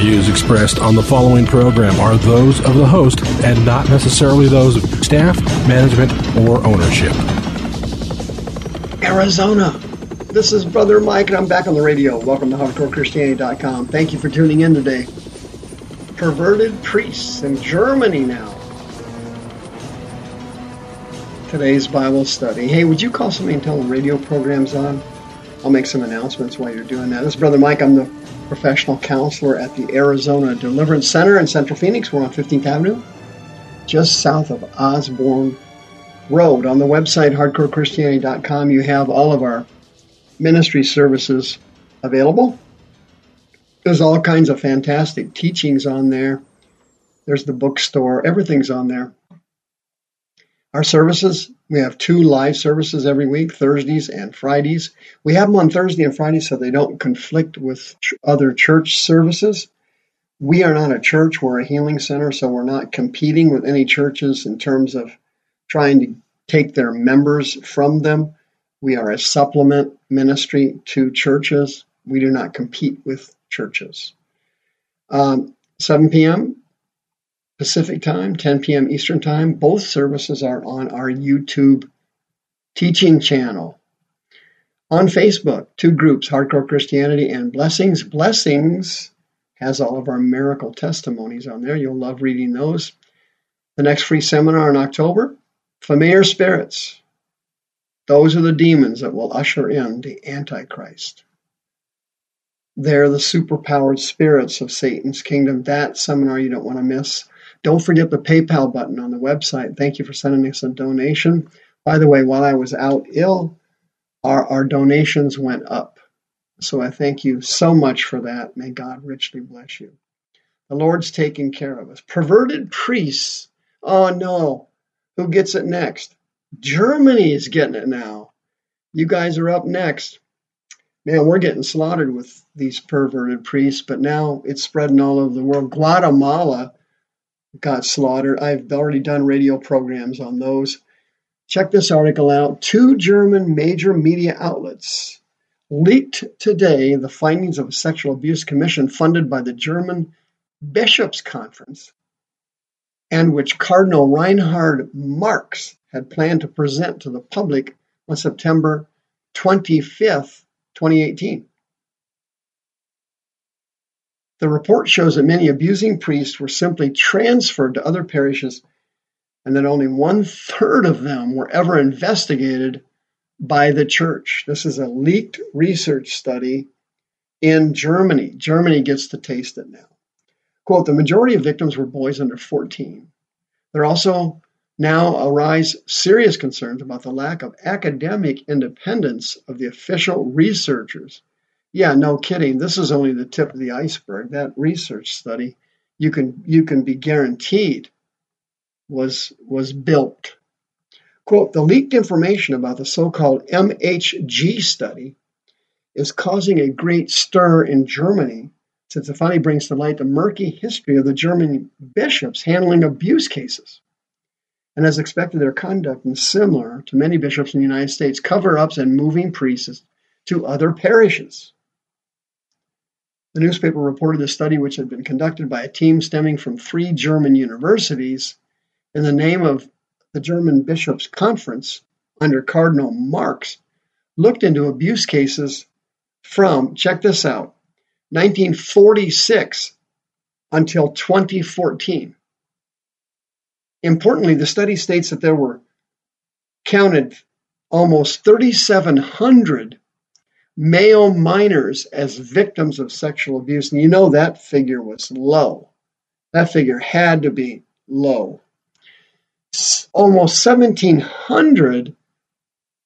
views expressed on the following program are those of the host and not necessarily those of staff, management, or ownership. Arizona. This is Brother Mike, and I'm back on the radio. Welcome to HardcoreChristianity.com. Thank you for tuning in today. Perverted priests in Germany now. Today's Bible study. Hey, would you call somebody and tell them radio program's on? I'll make some announcements while you're doing that. This is Brother Mike. I'm the professional counselor at the Arizona Deliverance Center in Central Phoenix. We're on 15th Avenue, just south of Osborn Road. On the website, hardcorechristianity.com, you have all of our ministry services available. There's all kinds of fantastic teachings on there. There's the bookstore, everything's on there. Our services, we have two live services every week, Thursdays and Fridays. We have them on Thursday and Friday so they don't conflict with other church services. We are not a church, we're a healing center, so we're not competing with any churches in terms of trying to take their members from them. We are a supplement ministry to churches. We do not compete with churches. Um, 7 p.m. Pacific time, 10 p.m. Eastern time. Both services are on our YouTube teaching channel. On Facebook, two groups, Hardcore Christianity and Blessings. Blessings has all of our miracle testimonies on there. You'll love reading those. The next free seminar in October, Familiar Spirits. Those are the demons that will usher in the Antichrist. They're the superpowered spirits of Satan's kingdom. That seminar you don't want to miss. Don't forget the PayPal button on the website. Thank you for sending us a donation. By the way, while I was out ill, our, our donations went up. So I thank you so much for that. May God richly bless you. The Lord's taking care of us. Perverted priests. Oh no. Who gets it next? Germany is getting it now. You guys are up next. Man, we're getting slaughtered with these perverted priests, but now it's spreading all over the world. Guatemala got slaughtered. I've already done radio programs on those. Check this article out. Two German major media outlets leaked today the findings of a sexual abuse commission funded by the German Bishops' Conference and which Cardinal Reinhard Marx had planned to present to the public on September 25th, 2018. The report shows that many abusing priests were simply transferred to other parishes and that only one third of them were ever investigated by the church. This is a leaked research study in Germany. Germany gets to taste it now. Quote The majority of victims were boys under 14. There also now arise serious concerns about the lack of academic independence of the official researchers yeah, no kidding. This is only the tip of the iceberg. That research study, you can you can be guaranteed, was was built. Quote, the leaked information about the so-called MHG study is causing a great stir in Germany since it finally brings to light the murky history of the German bishops handling abuse cases. And as expected, their conduct is similar to many bishops in the United States, cover-ups and moving priests to other parishes. The newspaper reported a study which had been conducted by a team stemming from three German universities in the name of the German Bishops' Conference under Cardinal Marx looked into abuse cases from, check this out, 1946 until 2014. Importantly, the study states that there were counted almost 3,700 male minors as victims of sexual abuse. And you know that figure was low. That figure had to be low. Almost 1,700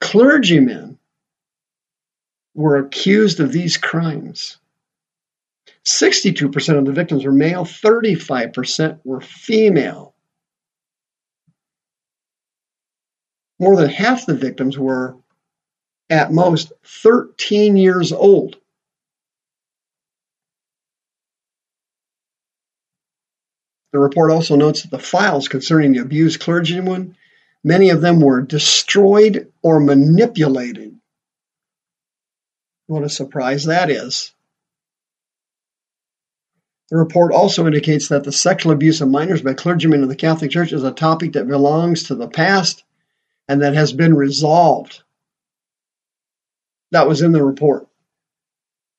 clergymen were accused of these crimes. 62% of the victims were male, 35% were female. More than half the victims were at most 13 years old. The report also notes that the files concerning the abused clergymen, many of them were destroyed or manipulated. What a surprise that is. The report also indicates that the sexual abuse of minors by clergymen of the Catholic Church is a topic that belongs to the past and that has been resolved. That was in the report.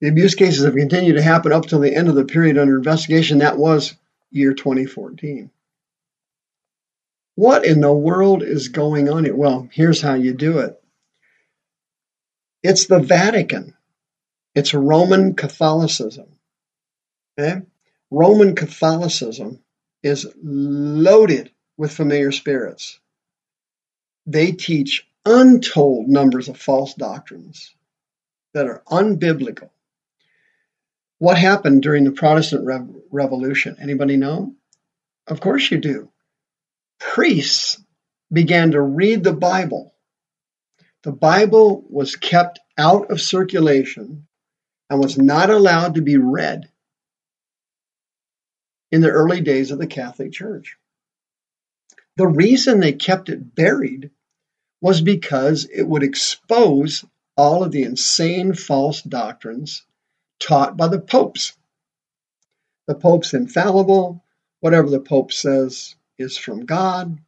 The abuse cases have continued to happen up till the end of the period under investigation. That was year 2014. What in the world is going on here? Well, here's how you do it it's the Vatican, it's Roman Catholicism. Okay? Roman Catholicism is loaded with familiar spirits. They teach untold numbers of false doctrines that are unbiblical. What happened during the Protestant Re- Revolution? Anybody know? Of course you do. Priests began to read the Bible. The Bible was kept out of circulation and was not allowed to be read in the early days of the Catholic Church. The reason they kept it buried was because it would expose all of the insane false doctrines taught by the popes. The pope's infallible. Whatever the pope says is from God.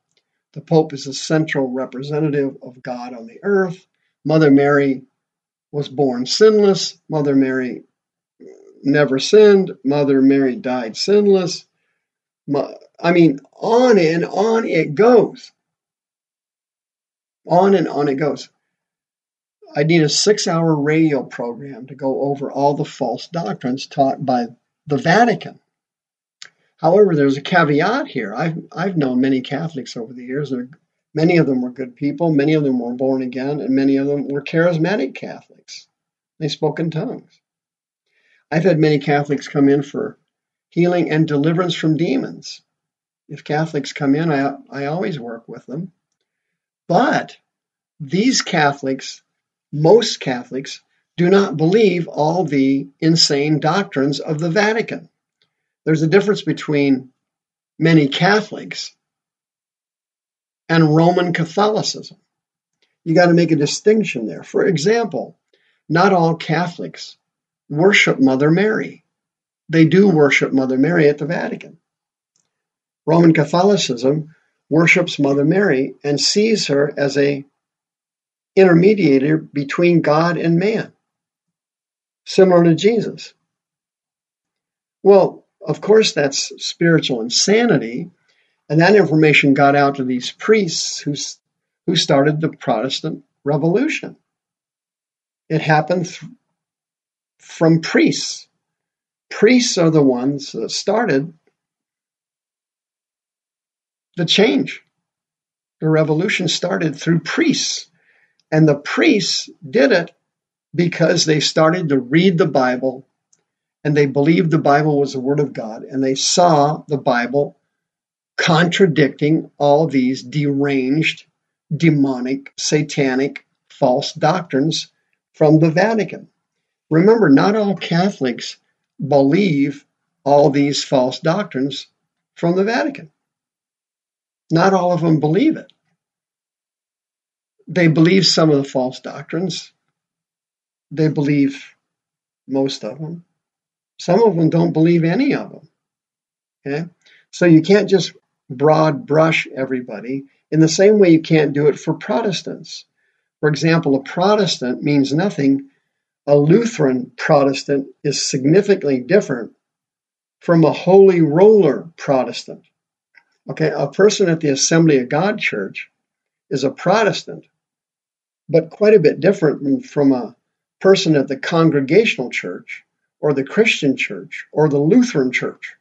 The pope is a central representative of God on the earth. Mother Mary was born sinless. Mother Mary never sinned. Mother Mary died sinless. I mean, on and on it goes. On and on it goes. I need a six hour radio program to go over all the false doctrines taught by the Vatican. However, there's a caveat here. I've, I've known many Catholics over the years. Many of them were good people, many of them were born again, and many of them were charismatic Catholics. They spoke in tongues. I've had many Catholics come in for healing and deliverance from demons. If Catholics come in, I, I always work with them. But these Catholics, most Catholics, do not believe all the insane doctrines of the Vatican. There's a difference between many Catholics and Roman Catholicism. You got to make a distinction there. For example, not all Catholics worship Mother Mary. They do worship Mother Mary at the Vatican. Roman Catholicism worships Mother Mary and sees her as a intermediator between God and man, similar to Jesus. Well, of course, that's spiritual insanity, and that information got out to these priests who, who started the Protestant Revolution. It happened th- from priests. Priests are the ones that started the change. The revolution started through priests. And the priests did it because they started to read the Bible and they believed the Bible was the Word of God and they saw the Bible contradicting all these deranged, demonic, satanic, false doctrines from the Vatican. Remember, not all Catholics believe all these false doctrines from the Vatican. Not all of them believe it. They believe some of the false doctrines. They believe most of them. Some of them don't believe any of them. Okay? So you can't just broad brush everybody in the same way you can't do it for Protestants. For example, a Protestant means nothing a Lutheran Protestant is significantly different from a Holy Roller Protestant. Okay, a person at the Assembly of God Church is a Protestant, but quite a bit different from a person at the Congregational Church or the Christian Church or the Lutheran Church.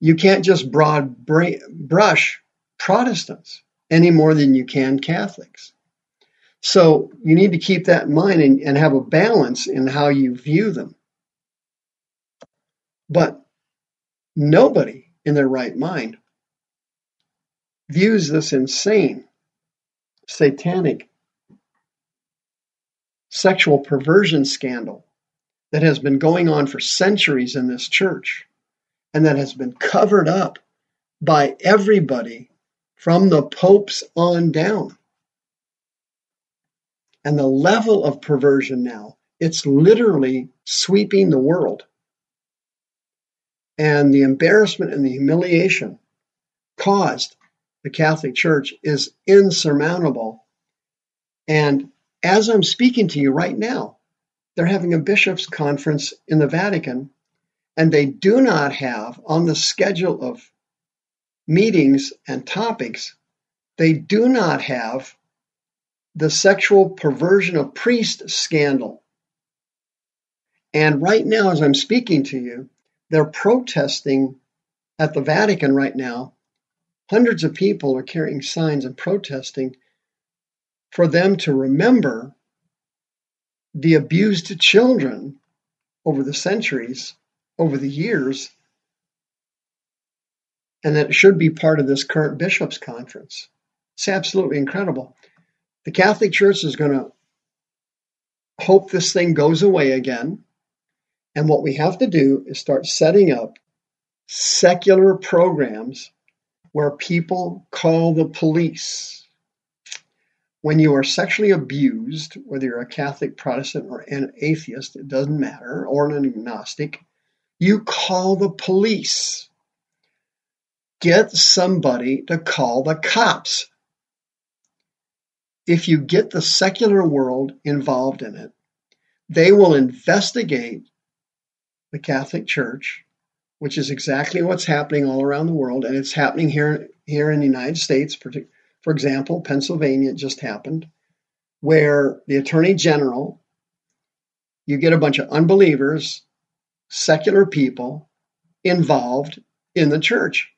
You can't just broad brush Protestants any more than you can Catholics. So you need to keep that in mind and, and have a balance in how you view them. But nobody in their right mind views this insane, satanic, sexual perversion scandal that has been going on for centuries in this church and that has been covered up by everybody from the popes on down. And the level of perversion now, it's literally sweeping the world. And the embarrassment and the humiliation caused the Catholic Church is insurmountable. And as I'm speaking to you right now, they're having a bishops' conference in the Vatican, and they do not have on the schedule of meetings and topics, they do not have the sexual perversion of priest scandal. And right now, as I'm speaking to you, they're protesting at the Vatican right now. Hundreds of people are carrying signs and protesting for them to remember the abused children over the centuries, over the years, and that it should be part of this current bishops' conference. It's absolutely incredible. The Catholic Church is going to hope this thing goes away again. And what we have to do is start setting up secular programs where people call the police. When you are sexually abused, whether you're a Catholic, Protestant, or an atheist, it doesn't matter, or an agnostic, you call the police get somebody to call the cops. If you get the secular world involved in it, they will investigate the Catholic Church, which is exactly what's happening all around the world, and it's happening here here in the United States. For example, Pennsylvania just happened, where the Attorney General, you get a bunch of unbelievers, secular people involved in the church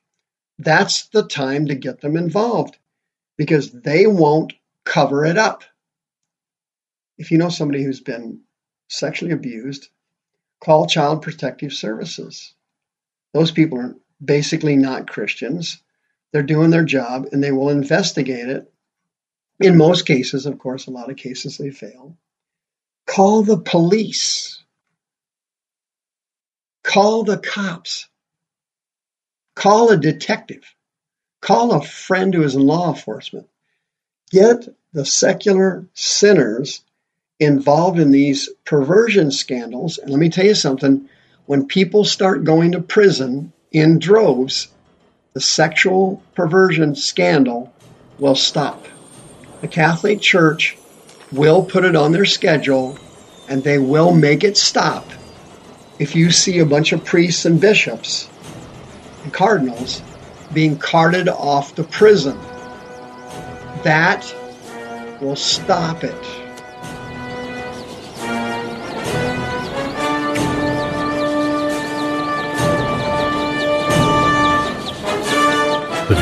that's the time to get them involved because they won't cover it up. If you know somebody who's been sexually abused, call Child Protective Services. Those people are basically not Christians. They're doing their job and they will investigate it. In most cases, of course, a lot of cases they fail. Call the police. Call the cops. Call a detective. Call a friend who is in law enforcement. Get the secular sinners involved in these perversion scandals. And let me tell you something when people start going to prison in droves, the sexual perversion scandal will stop. The Catholic Church will put it on their schedule and they will make it stop if you see a bunch of priests and bishops and cardinals being carted off to prison. That will stop it.